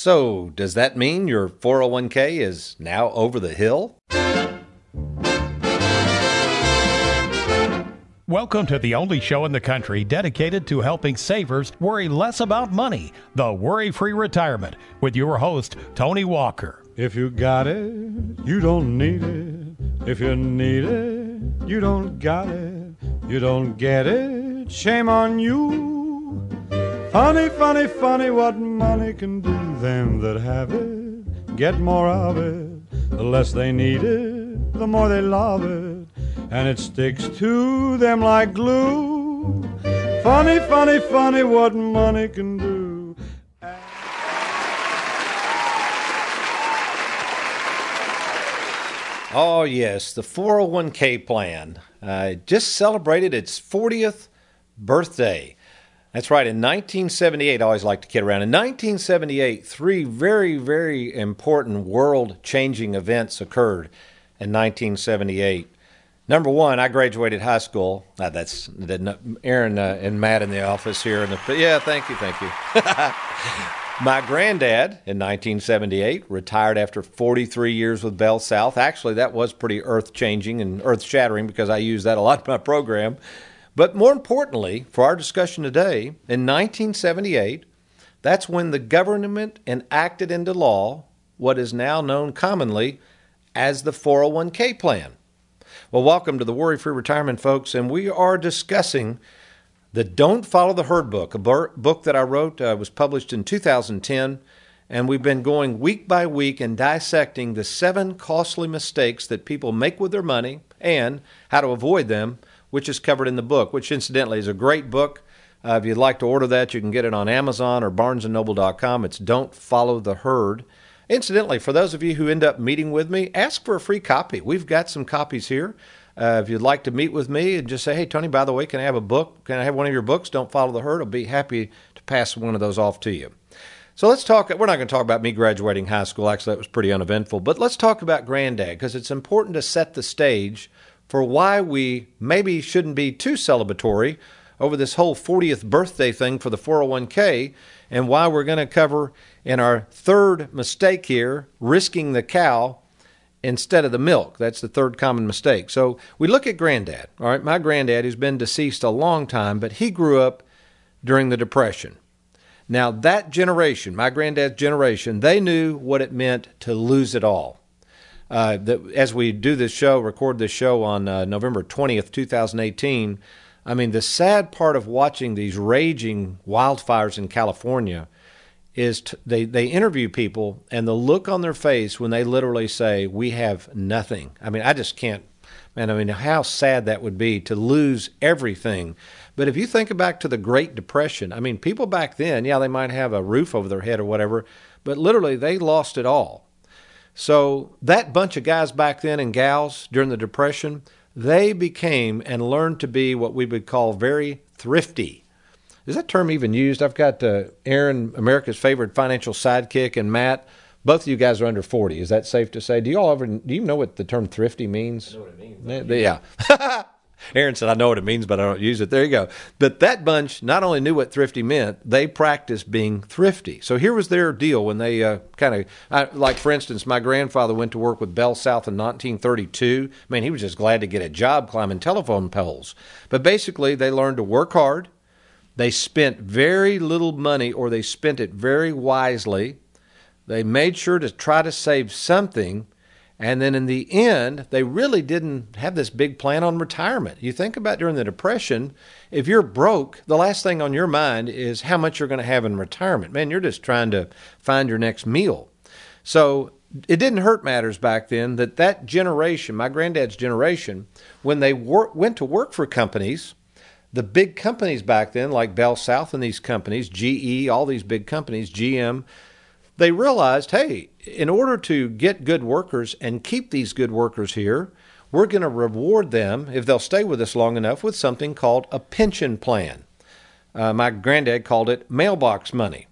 So, does that mean your 401k is now over the hill? Welcome to the only show in the country dedicated to helping savers worry less about money, the Worry Free Retirement, with your host, Tony Walker. If you got it, you don't need it. If you need it, you don't got it. You don't get it, shame on you. Funny, funny, funny what money can do. Them that have it get more of it. The less they need it, the more they love it. And it sticks to them like glue. Funny, funny, funny what money can do. Oh, yes, the 401k plan uh, just celebrated its 40th birthday. That's right. In 1978, I always like to kid around. In 1978, three very, very important world changing events occurred in 1978. Number one, I graduated high school. That's Aaron uh, and Matt in the office here. In the, yeah, thank you, thank you. My granddad in 1978 retired after 43 years with Bell South. Actually, that was pretty earth changing and earth shattering because I use that a lot in my program. But more importantly, for our discussion today, in 1978, that's when the government enacted into law what is now known commonly as the 401k plan. Well, welcome to the Worry Free Retirement, folks, and we are discussing the Don't Follow the Herd book, a book that I wrote, uh, was published in 2010, and we've been going week by week and dissecting the seven costly mistakes that people make with their money and how to avoid them which is covered in the book, which incidentally is a great book. Uh, if you'd like to order that, you can get it on Amazon or barnesandnoble.com. It's Don't Follow the Herd. Incidentally, for those of you who end up meeting with me, ask for a free copy. We've got some copies here. Uh, if you'd like to meet with me and just say, hey, Tony, by the way, can I have a book? Can I have one of your books? Don't Follow the Herd. I'll be happy to pass one of those off to you. So let's talk. We're not going to talk about me graduating high school. Actually, that was pretty uneventful. But let's talk about Granddad because it's important to set the stage for why we maybe shouldn't be too celebratory over this whole 40th birthday thing for the 401k and why we're going to cover in our third mistake here risking the cow instead of the milk. That's the third common mistake. So we look at granddad. All right, my granddad, who's been deceased a long time, but he grew up during the Depression. Now, that generation, my granddad's generation, they knew what it meant to lose it all uh, that as we do this show, record this show on uh, November 20th, 2018, I mean, the sad part of watching these raging wildfires in California is t- they, they interview people and the look on their face when they literally say, We have nothing. I mean, I just can't, man, I mean, how sad that would be to lose everything. But if you think back to the Great Depression, I mean, people back then, yeah, they might have a roof over their head or whatever, but literally they lost it all. So that bunch of guys back then and gals during the Depression, they became and learned to be what we would call very thrifty. Is that term even used? I've got uh, Aaron, America's favorite financial sidekick, and Matt. Both of you guys are under 40. Is that safe to say? Do you all ever, do you know what the term thrifty means? I know what it means. Yeah. Aaron said, I know what it means, but I don't use it. There you go. But that bunch not only knew what thrifty meant, they practiced being thrifty. So here was their deal when they uh, kind of, like for instance, my grandfather went to work with Bell South in 1932. I mean, he was just glad to get a job climbing telephone poles. But basically, they learned to work hard. They spent very little money or they spent it very wisely. They made sure to try to save something and then in the end, they really didn't have this big plan on retirement. You think about during the Depression, if you're broke, the last thing on your mind is how much you're going to have in retirement. Man, you're just trying to find your next meal. So it didn't hurt matters back then that that generation, my granddad's generation, when they wor- went to work for companies, the big companies back then, like Bell South and these companies, GE, all these big companies, GM, they realized hey, in order to get good workers and keep these good workers here, we're going to reward them, if they'll stay with us long enough, with something called a pension plan. Uh, my granddad called it mailbox money.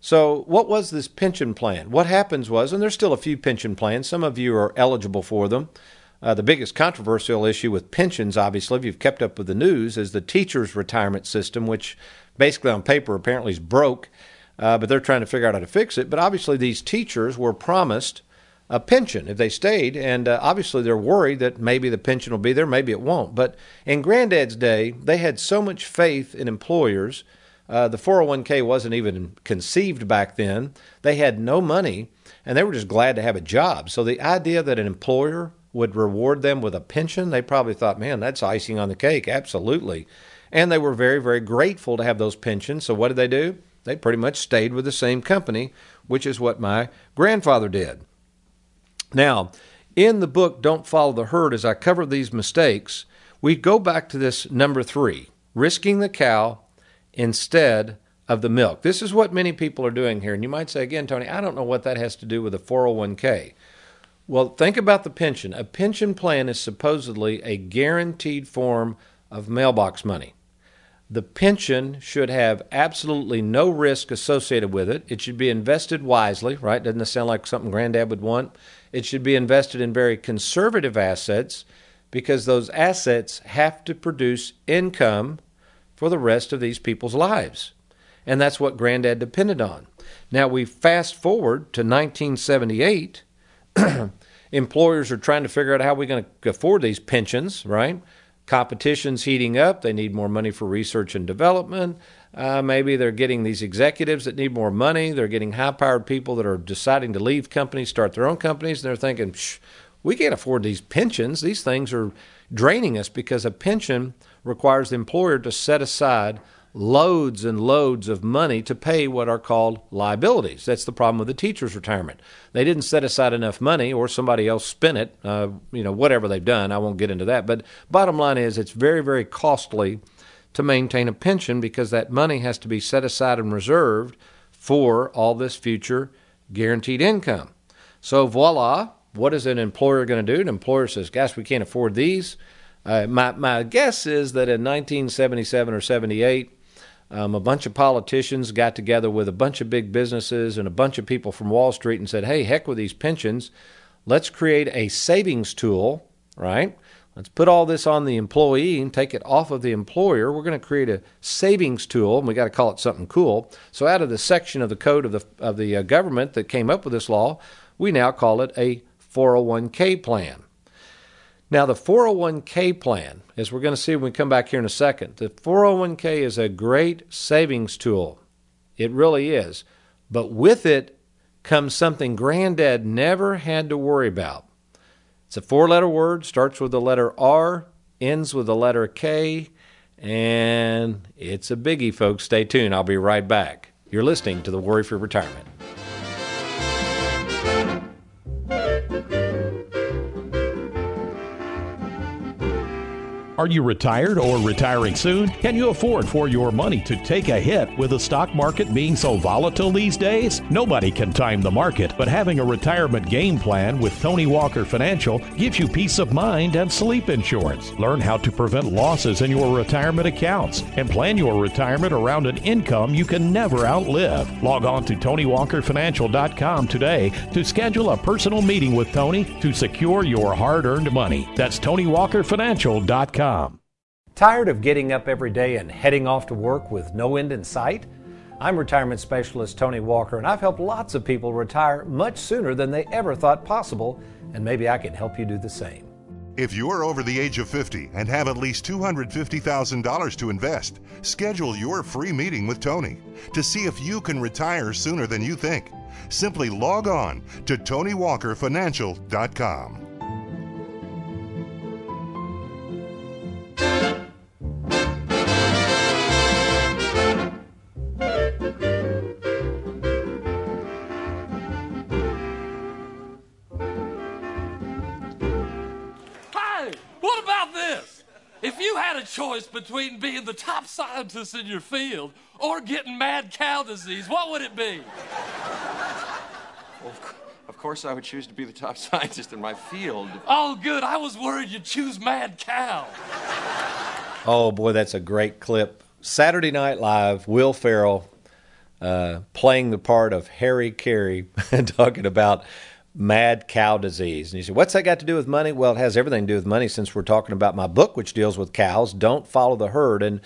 So, what was this pension plan? What happens was, and there's still a few pension plans, some of you are eligible for them. Uh, the biggest controversial issue with pensions, obviously, if you've kept up with the news, is the teachers' retirement system, which basically on paper apparently is broke, uh, but they're trying to figure out how to fix it. But obviously, these teachers were promised a pension if they stayed, and uh, obviously they're worried that maybe the pension will be there, maybe it won't. But in Granddad's day, they had so much faith in employers. Uh, the 401k wasn't even conceived back then. They had no money, and they were just glad to have a job. So the idea that an employer would reward them with a pension, they probably thought, man, that's icing on the cake. Absolutely. And they were very, very grateful to have those pensions. So what did they do? They pretty much stayed with the same company, which is what my grandfather did. Now, in the book, Don't Follow the Herd, as I cover these mistakes, we go back to this number three risking the cow instead of the milk. This is what many people are doing here. And you might say, again, Tony, I don't know what that has to do with a 401k. Well, think about the pension. A pension plan is supposedly a guaranteed form of mailbox money. The pension should have absolutely no risk associated with it. It should be invested wisely, right? Doesn't this sound like something granddad would want? It should be invested in very conservative assets because those assets have to produce income for the rest of these people's lives. And that's what granddad depended on. Now we fast forward to 1978 employers are trying to figure out how we're going to afford these pensions, right? Competition's heating up. They need more money for research and development. Uh, maybe they're getting these executives that need more money. They're getting high powered people that are deciding to leave companies, start their own companies, and they're thinking, we can't afford these pensions. These things are draining us because a pension requires the employer to set aside loads and loads of money to pay what are called liabilities. That's the problem with the teacher's retirement. They didn't set aside enough money, or somebody else spent it. Uh, you know, whatever they've done. I won't get into that. But bottom line is, it's very, very costly to maintain a pension because that money has to be set aside and reserved for all this future guaranteed income. So voila, what is an employer going to do? An employer says, "Gosh, we can't afford these." Uh, my my guess is that in 1977 or 78 um, a bunch of politicians got together with a bunch of big businesses and a bunch of people from Wall Street and said, hey, heck with these pensions. Let's create a savings tool, right? Let's put all this on the employee and take it off of the employer. We're going to create a savings tool, and we got to call it something cool. So, out of the section of the code of the of the uh, government that came up with this law, we now call it a 401k plan. Now, the 401k plan, as we're going to see when we come back here in a second, the 401k is a great savings tool. It really is. But with it comes something Granddad never had to worry about. It's a four letter word, starts with the letter R, ends with the letter K, and it's a biggie, folks. Stay tuned. I'll be right back. You're listening to the Worry Free Retirement. Are you retired or retiring soon? Can you afford for your money to take a hit with the stock market being so volatile these days? Nobody can time the market, but having a retirement game plan with Tony Walker Financial gives you peace of mind and sleep insurance. Learn how to prevent losses in your retirement accounts and plan your retirement around an income you can never outlive. Log on to TonyWalkerFinancial.com today to schedule a personal meeting with Tony to secure your hard earned money. That's TonyWalkerFinancial.com. Tired of getting up every day and heading off to work with no end in sight? I'm retirement specialist Tony Walker, and I've helped lots of people retire much sooner than they ever thought possible, and maybe I can help you do the same. If you are over the age of 50 and have at least $250,000 to invest, schedule your free meeting with Tony to see if you can retire sooner than you think. Simply log on to TonyWalkerFinancial.com. being the top scientist in your field or getting mad cow disease, what would it be? Of course I would choose to be the top scientist in my field. Oh, good. I was worried you'd choose Mad Cow. Oh boy, that's a great clip. Saturday Night Live, Will Ferrell uh, playing the part of Harry Caray, talking about mad cow disease. And you say, what's that got to do with money? Well, it has everything to do with money since we're talking about my book, which deals with cows. Don't follow the herd. And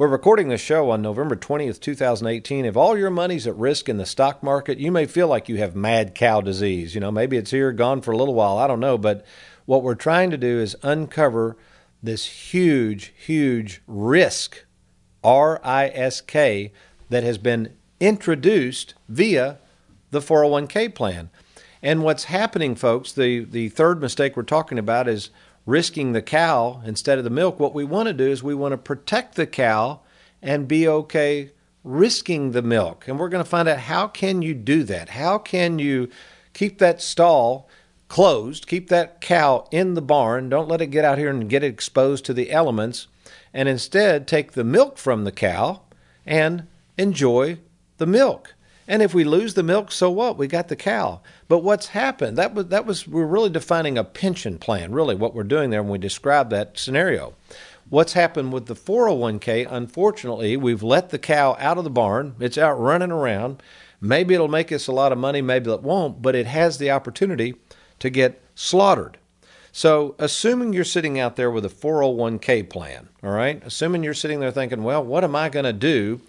we're recording this show on November 20th, 2018. If all your money's at risk in the stock market, you may feel like you have mad cow disease. You know, maybe it's here, gone for a little while. I don't know. But what we're trying to do is uncover this huge, huge risk, R I S K, that has been introduced via the 401k plan. And what's happening, folks, the, the third mistake we're talking about is risking the cow instead of the milk. What we want to do is we want to protect the cow and be okay risking the milk. And we're going to find out how can you do that? How can you keep that stall closed, keep that cow in the barn, don't let it get out here and get exposed to the elements, and instead take the milk from the cow and enjoy the milk. And if we lose the milk, so what? We got the cow. But what's happened? That was that was we're really defining a pension plan, really what we're doing there when we describe that scenario. What's happened with the 401k, unfortunately, we've let the cow out of the barn. It's out running around. Maybe it'll make us a lot of money, maybe it won't, but it has the opportunity to get slaughtered. So, assuming you're sitting out there with a 401k plan, all right, assuming you're sitting there thinking, well, what am I going to do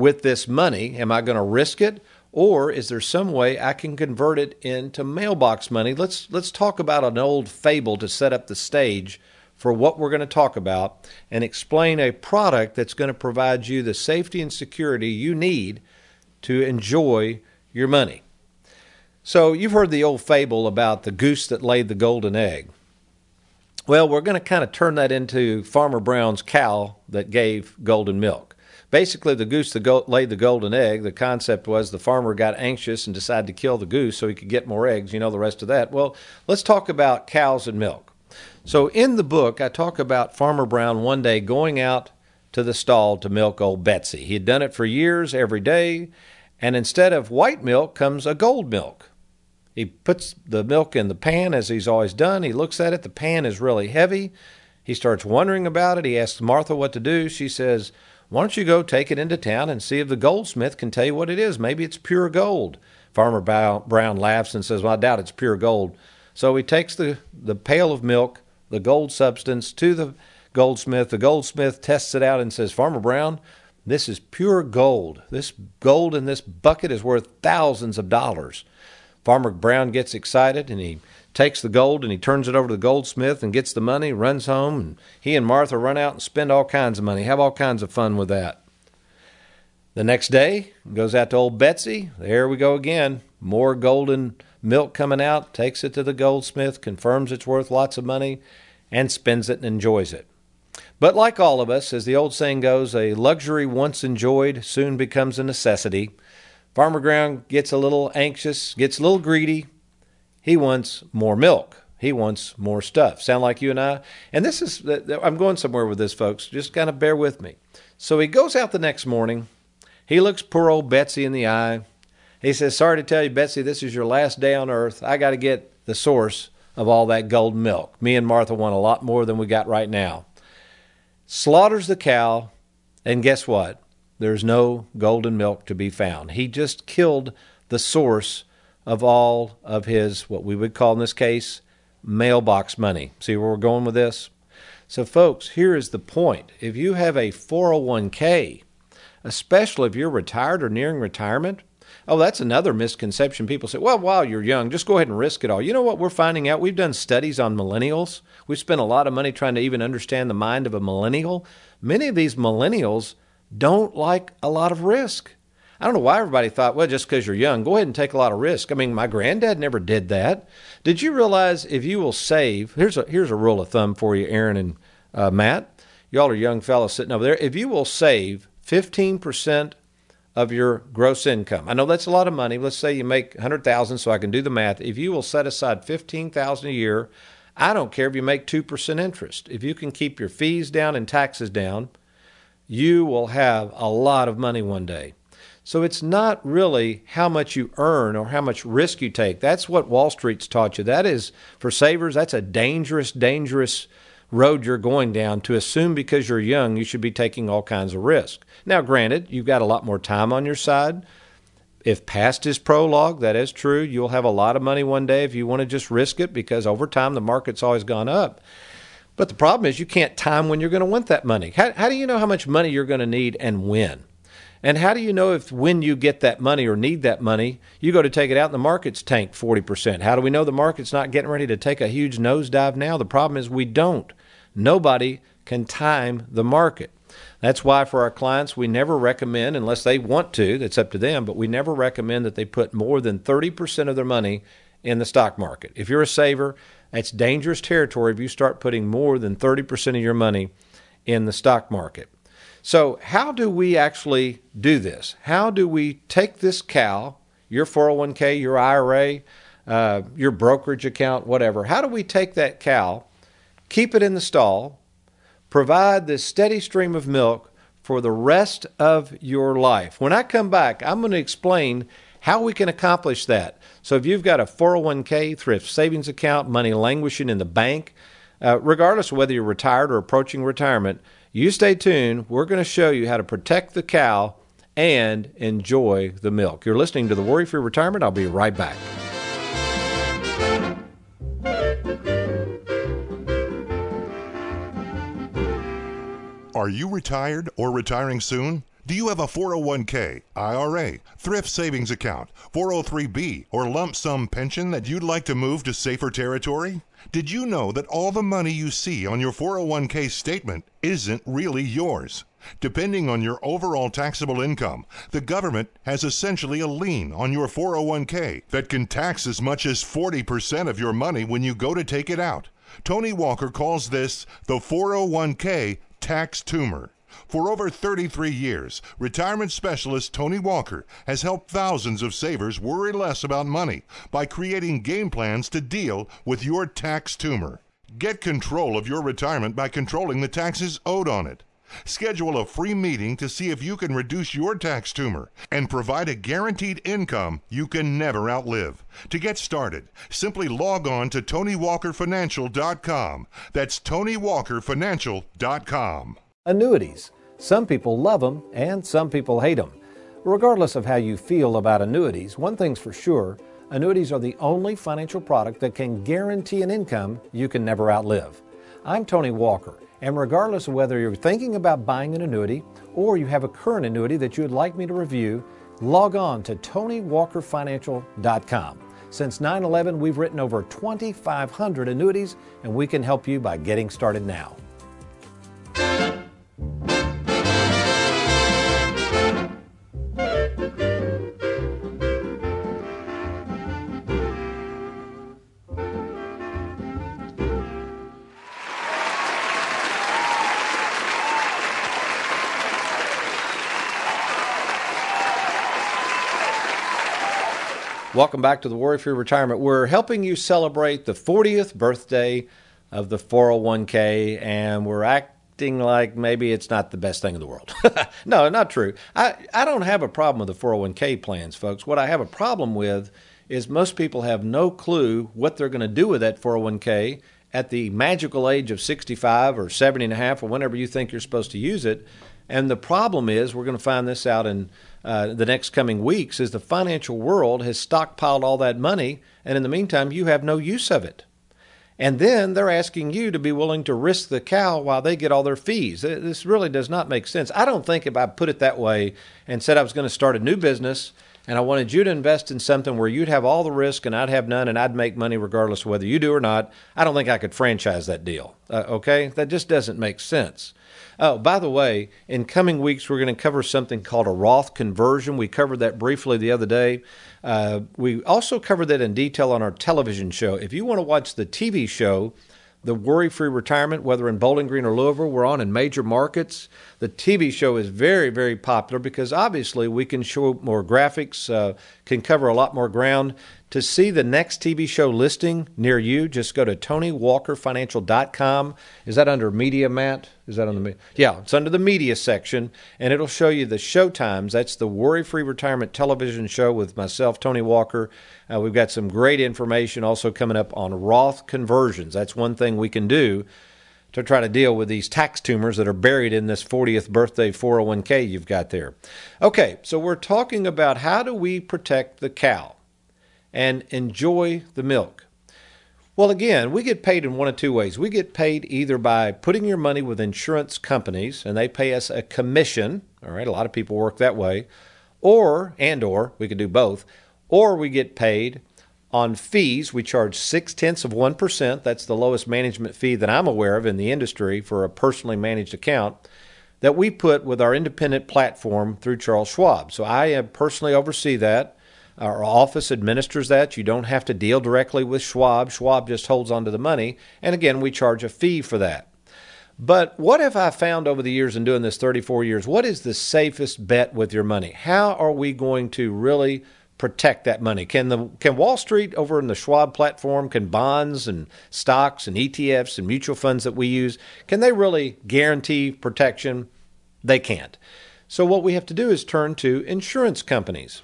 with this money? Am I going to risk it? Or is there some way I can convert it into mailbox money? Let's, let's talk about an old fable to set up the stage for what we're going to talk about and explain a product that's going to provide you the safety and security you need to enjoy your money. So, you've heard the old fable about the goose that laid the golden egg. Well, we're going to kind of turn that into Farmer Brown's cow that gave golden milk. Basically, the goose that go- laid the golden egg, the concept was the farmer got anxious and decided to kill the goose so he could get more eggs. You know the rest of that. Well, let's talk about cows and milk. So, in the book, I talk about Farmer Brown one day going out to the stall to milk old Betsy. He had done it for years, every day, and instead of white milk comes a gold milk. He puts the milk in the pan as he's always done. He looks at it. The pan is really heavy. He starts wondering about it. He asks Martha what to do. She says, Why don't you go take it into town and see if the goldsmith can tell you what it is? Maybe it's pure gold. Farmer Brown laughs and says, Well, I doubt it's pure gold. So he takes the, the pail of milk, the gold substance, to the goldsmith. The goldsmith tests it out and says, Farmer Brown, this is pure gold. This gold in this bucket is worth thousands of dollars. Farmer Brown gets excited and he takes the gold and he turns it over to the goldsmith and gets the money, runs home, and he and Martha run out and spend all kinds of money, have all kinds of fun with that. The next day, goes out to old Betsy. There we go again. More golden milk coming out, takes it to the goldsmith, confirms it's worth lots of money, and spends it and enjoys it. But like all of us, as the old saying goes, a luxury once enjoyed soon becomes a necessity. Farmer Brown gets a little anxious, gets a little greedy. He wants more milk. He wants more stuff. Sound like you and I? And this is, I'm going somewhere with this, folks. Just kind of bear with me. So he goes out the next morning. He looks poor old Betsy in the eye. He says, Sorry to tell you, Betsy, this is your last day on earth. I got to get the source of all that golden milk. Me and Martha want a lot more than we got right now. Slaughters the cow, and guess what? There's no golden milk to be found. He just killed the source of all of his, what we would call in this case, mailbox money. See where we're going with this? So, folks, here is the point. If you have a 401k, especially if you're retired or nearing retirement, oh, that's another misconception. People say, well, while you're young, just go ahead and risk it all. You know what we're finding out? We've done studies on millennials. We've spent a lot of money trying to even understand the mind of a millennial. Many of these millennials don't like a lot of risk. I don't know why everybody thought, well, just because you're young, go ahead and take a lot of risk. I mean, my granddad never did that. Did you realize if you will save, here's a, here's a rule of thumb for you, Aaron and uh, Matt. Y'all are young fellows sitting over there. If you will save 15% of your gross income, I know that's a lot of money. Let's say you make 100000 so I can do the math. If you will set aside 15000 a year, I don't care if you make 2% interest. If you can keep your fees down and taxes down, you will have a lot of money one day. So it's not really how much you earn or how much risk you take. That's what Wall Street's taught you. That is, for savers, that's a dangerous, dangerous road you're going down to assume because you're young you should be taking all kinds of risk. Now, granted, you've got a lot more time on your side. If past is prologue, that is true. You'll have a lot of money one day if you want to just risk it because over time the market's always gone up. But the problem is you can't time when you're going to want that money. How, how do you know how much money you're going to need and when? And how do you know if when you get that money or need that money, you go to take it out and the market's tanked 40%? How do we know the market's not getting ready to take a huge nosedive now? The problem is we don't. Nobody can time the market. That's why for our clients, we never recommend, unless they want to, that's up to them, but we never recommend that they put more than 30% of their money in the stock market. If you're a saver, that's dangerous territory if you start putting more than 30% of your money in the stock market. So, how do we actually do this? How do we take this cow, your 401k, your IRA, uh, your brokerage account, whatever? How do we take that cow, keep it in the stall, provide this steady stream of milk for the rest of your life? When I come back, I'm going to explain how we can accomplish that. So, if you've got a 401k, thrift savings account, money languishing in the bank, uh, regardless of whether you're retired or approaching retirement, you stay tuned. We're going to show you how to protect the cow and enjoy the milk. You're listening to the Worry Free Retirement. I'll be right back. Are you retired or retiring soon? Do you have a 401k, IRA, thrift savings account, 403b, or lump sum pension that you'd like to move to safer territory? Did you know that all the money you see on your 401k statement isn't really yours? Depending on your overall taxable income, the government has essentially a lien on your 401k that can tax as much as 40% of your money when you go to take it out. Tony Walker calls this the 401k tax tumor. For over 33 years, retirement specialist Tony Walker has helped thousands of savers worry less about money by creating game plans to deal with your tax tumor. Get control of your retirement by controlling the taxes owed on it. Schedule a free meeting to see if you can reduce your tax tumor and provide a guaranteed income you can never outlive. To get started, simply log on to TonyWalkerFinancial.com. That's TonyWalkerFinancial.com. Annuities. Some people love them and some people hate them. Regardless of how you feel about annuities, one thing's for sure annuities are the only financial product that can guarantee an income you can never outlive. I'm Tony Walker, and regardless of whether you're thinking about buying an annuity or you have a current annuity that you would like me to review, log on to TonyWalkerFinancial.com. Since 9 11, we've written over 2,500 annuities, and we can help you by getting started now. Welcome back to the Worry Free Retirement. We're helping you celebrate the 40th birthday of the 401k, and we're acting like maybe it's not the best thing in the world. no, not true. I, I don't have a problem with the 401k plans, folks. What I have a problem with is most people have no clue what they're going to do with that 401k at the magical age of 65 or 70 and a half or whenever you think you're supposed to use it. And the problem is, we're going to find this out in uh, the next coming weeks, is the financial world has stockpiled all that money, and in the meantime, you have no use of it. And then they're asking you to be willing to risk the cow while they get all their fees. This really does not make sense. I don't think if I put it that way and said I was going to start a new business and I wanted you to invest in something where you'd have all the risk and I'd have none and I'd make money regardless of whether you do or not, I don't think I could franchise that deal. Uh, okay? That just doesn't make sense. Oh, by the way, in coming weeks, we're going to cover something called a Roth conversion. We covered that briefly the other day. Uh, we also covered that in detail on our television show. If you want to watch the TV show, the Worry Free Retirement, whether in Bowling Green or Louisville, we're on in major markets. The TV show is very, very popular because obviously we can show more graphics, uh, can cover a lot more ground. To see the next TV show listing near you, just go to TonyWalkerFinancial.com. Is that under media, Matt? Is that on the media? Yeah, it's under the media section, and it'll show you the show times. That's the Worry Free Retirement television show with myself, Tony Walker. Uh, we've got some great information also coming up on Roth conversions. That's one thing we can do to try to deal with these tax tumors that are buried in this 40th birthday 401k you've got there. Okay, so we're talking about how do we protect the cow and enjoy the milk. Well, again, we get paid in one of two ways. We get paid either by putting your money with insurance companies and they pay us a commission, all right? A lot of people work that way, or and or we could do both, or we get paid on fees, we charge six tenths of 1%. That's the lowest management fee that I'm aware of in the industry for a personally managed account that we put with our independent platform through Charles Schwab. So I uh, personally oversee that. Our office administers that. You don't have to deal directly with Schwab. Schwab just holds onto the money. And again, we charge a fee for that. But what have I found over the years in doing this 34 years? What is the safest bet with your money? How are we going to really protect that money? Can the can Wall Street over in the Schwab platform, can bonds and stocks and ETFs and mutual funds that we use, can they really guarantee protection? They can't. So what we have to do is turn to insurance companies.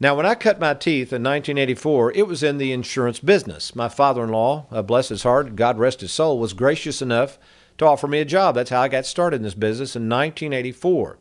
Now, when I cut my teeth in 1984, it was in the insurance business. My father in law, uh, bless his heart, God rest his soul, was gracious enough to offer me a job. That's how I got started in this business in 1984.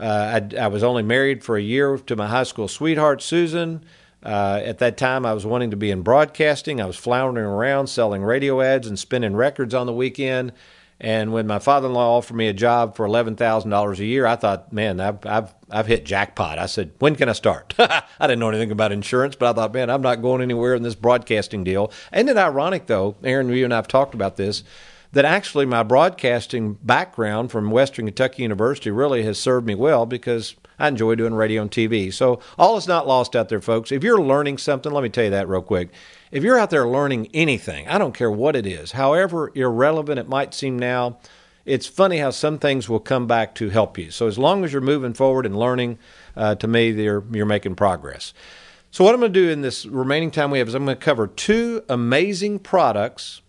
Uh, I, I, was only married for a year to my high school sweetheart, Susan. Uh, at that time, I was wanting to be in broadcasting. I was floundering around selling radio ads and spinning records on the weekend. And when my father-in-law offered me a job for eleven thousand dollars a year, I thought, man, I've, I've I've hit jackpot. I said, when can I start? I didn't know anything about insurance, but I thought, man, I'm not going anywhere in this broadcasting deal. Isn't it ironic though, Aaron? You and I've talked about this that actually my broadcasting background from Western Kentucky University really has served me well because I enjoy doing radio and TV. So all is not lost out there, folks. If you're learning something, let me tell you that real quick. If you're out there learning anything, I don't care what it is, however irrelevant it might seem now, it's funny how some things will come back to help you. So as long as you're moving forward and learning, uh, to me, you're, you're making progress. So what I'm going to do in this remaining time we have is I'm going to cover two amazing products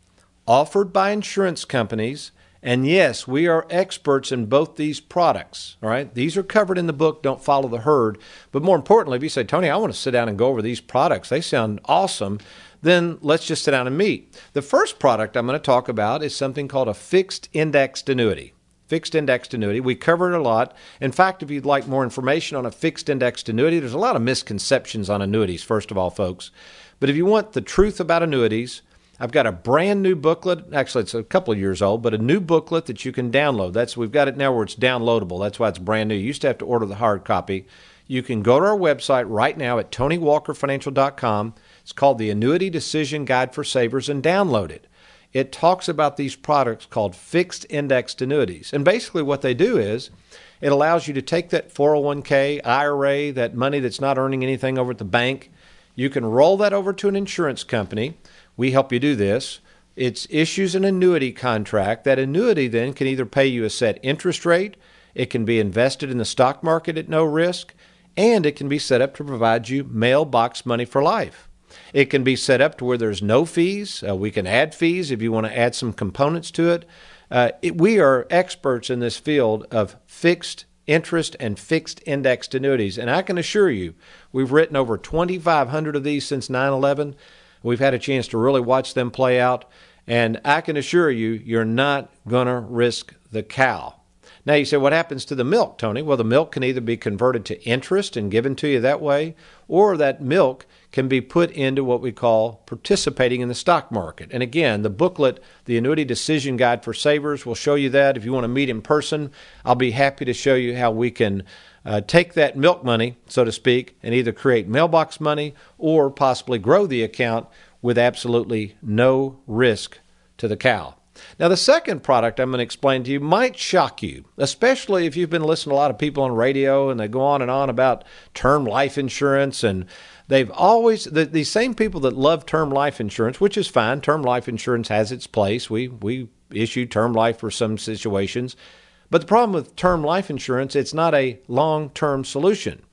offered by insurance companies. And yes, we are experts in both these products. All right. These are covered in the book, Don't Follow the Herd. But more importantly, if you say, Tony, I want to sit down and go over these products, they sound awesome, then let's just sit down and meet. The first product I'm going to talk about is something called a fixed indexed annuity. Fixed indexed annuity. We cover it a lot. In fact, if you'd like more information on a fixed indexed annuity, there's a lot of misconceptions on annuities, first of all, folks. But if you want the truth about annuities, I've got a brand new booklet. Actually, it's a couple of years old, but a new booklet that you can download. That's we've got it now where it's downloadable. That's why it's brand new. You used to have to order the hard copy. You can go to our website right now at TonyWalkerFinancial.com. It's called the Annuity Decision Guide for Savers and download it. It talks about these products called fixed indexed annuities. And basically, what they do is it allows you to take that 401k, IRA, that money that's not earning anything over at the bank, you can roll that over to an insurance company. We help you do this. It issues an annuity contract. That annuity then can either pay you a set interest rate, it can be invested in the stock market at no risk, and it can be set up to provide you mailbox money for life. It can be set up to where there's no fees. Uh, we can add fees if you want to add some components to it. Uh, it. We are experts in this field of fixed interest and fixed indexed annuities. And I can assure you, we've written over 2,500 of these since 9 11. We've had a chance to really watch them play out. And I can assure you, you're not going to risk the cow. Now you say, what happens to the milk, Tony? Well, the milk can either be converted to interest and given to you that way, or that milk can be put into what we call participating in the stock market. And again, the booklet, the Annuity Decision Guide for Savers, will show you that. If you want to meet in person, I'll be happy to show you how we can uh, take that milk money, so to speak, and either create mailbox money or possibly grow the account with absolutely no risk to the cow. Now, the second product I'm going to explain to you might shock you, especially if you've been listening to a lot of people on radio and they go on and on about term life insurance. And they've always, the, these same people that love term life insurance, which is fine, term life insurance has its place. We, we issue term life for some situations. But the problem with term life insurance, it's not a long term solution.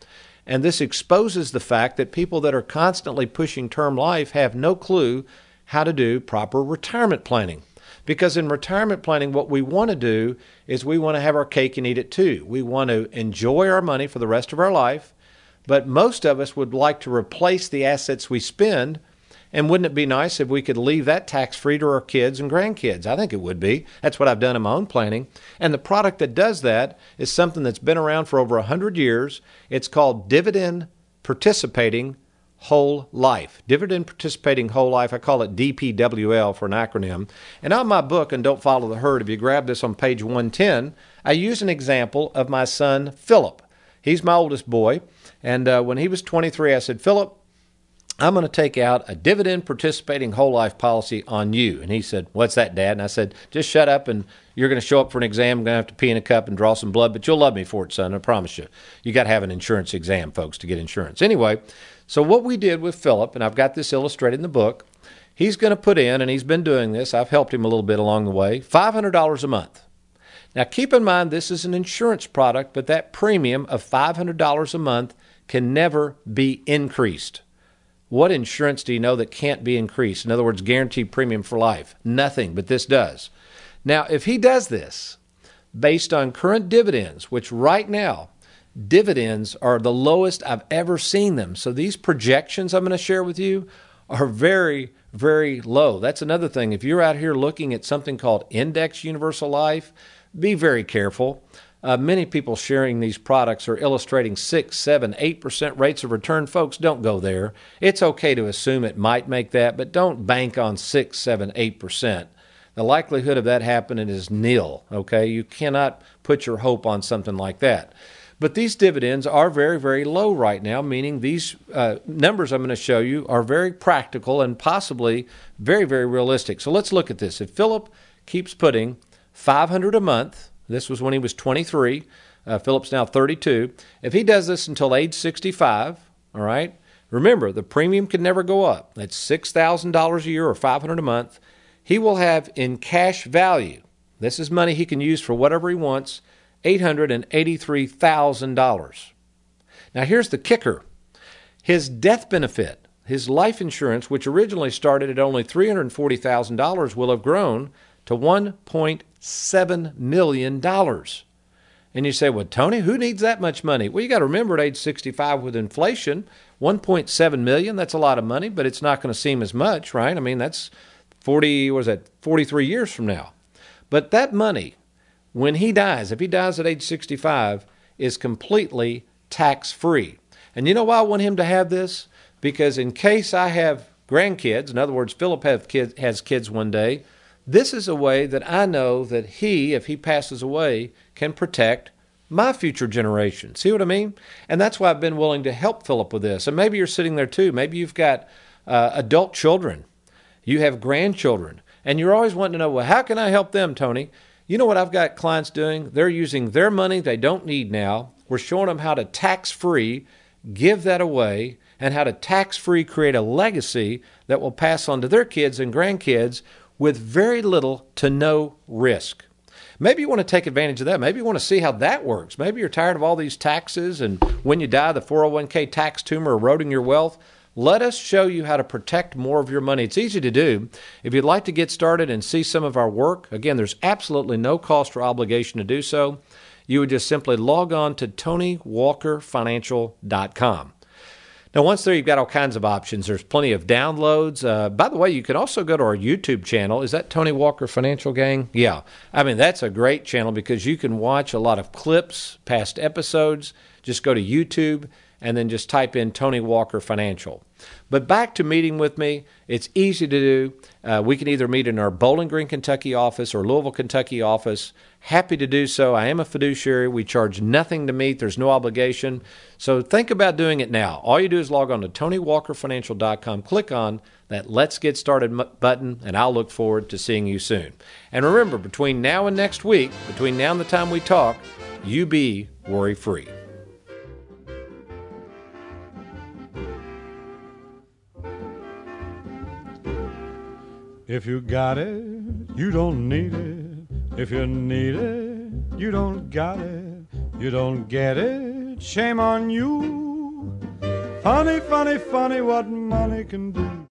And this exposes the fact that people that are constantly pushing term life have no clue how to do proper retirement planning. Because in retirement planning, what we want to do is we want to have our cake and eat it too. We want to enjoy our money for the rest of our life, but most of us would like to replace the assets we spend and wouldn't it be nice if we could leave that tax free to our kids and grandkids? I think it would be. That's what I've done in my own planning. And the product that does that is something that's been around for over 100 years. It's called Dividend Participating Whole Life. Dividend Participating Whole Life. I call it DPWL for an acronym. And on my book, and Don't Follow the Herd, if you grab this on page 110, I use an example of my son, Philip. He's my oldest boy. And uh, when he was 23, I said, Philip, I'm going to take out a dividend participating whole life policy on you. And he said, What's that, Dad? And I said, Just shut up and you're going to show up for an exam. I'm going to have to pee in a cup and draw some blood, but you'll love me for it, son. I promise you. You got to have an insurance exam, folks, to get insurance. Anyway, so what we did with Philip, and I've got this illustrated in the book, he's going to put in, and he's been doing this, I've helped him a little bit along the way, $500 a month. Now, keep in mind this is an insurance product, but that premium of $500 a month can never be increased. What insurance do you know that can't be increased? In other words, guaranteed premium for life. Nothing, but this does. Now, if he does this based on current dividends, which right now, dividends are the lowest I've ever seen them. So these projections I'm going to share with you are very, very low. That's another thing. If you're out here looking at something called Index Universal Life, be very careful. Uh, many people sharing these products are illustrating six, seven, eight percent rates of return. Folks, don't go there. It's okay to assume it might make that, but don't bank on six, seven, eight percent. The likelihood of that happening is nil. Okay, you cannot put your hope on something like that. But these dividends are very, very low right now, meaning these uh, numbers I'm going to show you are very practical and possibly very, very realistic. So let's look at this. If Philip keeps putting 500 a month this was when he was 23. Uh, Philip's now 32. If he does this until age 65, all right, remember the premium can never go up. That's $6,000 a year or 500 a month. He will have in cash value, this is money he can use for whatever he wants, $883,000. Now here's the kicker his death benefit, his life insurance, which originally started at only $340,000, will have grown to 1.7 million dollars. And you say, well, Tony, who needs that much money? Well, you got to remember at age 65 with inflation, 1.7 million, that's a lot of money, but it's not going to seem as much, right? I mean, that's 40, was that 43 years from now. But that money, when he dies, if he dies at age 65, is completely tax free. And you know why I want him to have this? Because in case I have grandkids, in other words, Philip have kids, has kids one day, this is a way that I know that he, if he passes away, can protect my future generation. See what I mean? And that's why I've been willing to help Philip with this. And maybe you're sitting there too. Maybe you've got uh, adult children, you have grandchildren, and you're always wanting to know, well, how can I help them, Tony? You know what I've got clients doing? They're using their money they don't need now. We're showing them how to tax free give that away and how to tax free create a legacy that will pass on to their kids and grandkids with very little to no risk. Maybe you want to take advantage of that. Maybe you want to see how that works. Maybe you're tired of all these taxes and when you die, the 401k tax tumor eroding your wealth. Let us show you how to protect more of your money. It's easy to do. If you'd like to get started and see some of our work, again, there's absolutely no cost or obligation to do so. You would just simply log on to TonyWalkerFinancial.com. Now, once there, you've got all kinds of options. There's plenty of downloads. Uh, by the way, you can also go to our YouTube channel. Is that Tony Walker Financial Gang? Yeah. I mean, that's a great channel because you can watch a lot of clips, past episodes. Just go to YouTube and then just type in Tony Walker Financial. But back to meeting with me, it's easy to do. Uh, we can either meet in our Bowling Green, Kentucky office or Louisville, Kentucky office. Happy to do so. I am a fiduciary. We charge nothing to meet, there's no obligation. So think about doing it now. All you do is log on to TonyWalkerFinancial.com, click on that Let's Get Started button, and I'll look forward to seeing you soon. And remember, between now and next week, between now and the time we talk, you be worry free. If you got it, you don't need it. If you need it, you don't got it. You don't get it, shame on you. Funny, funny, funny what money can do.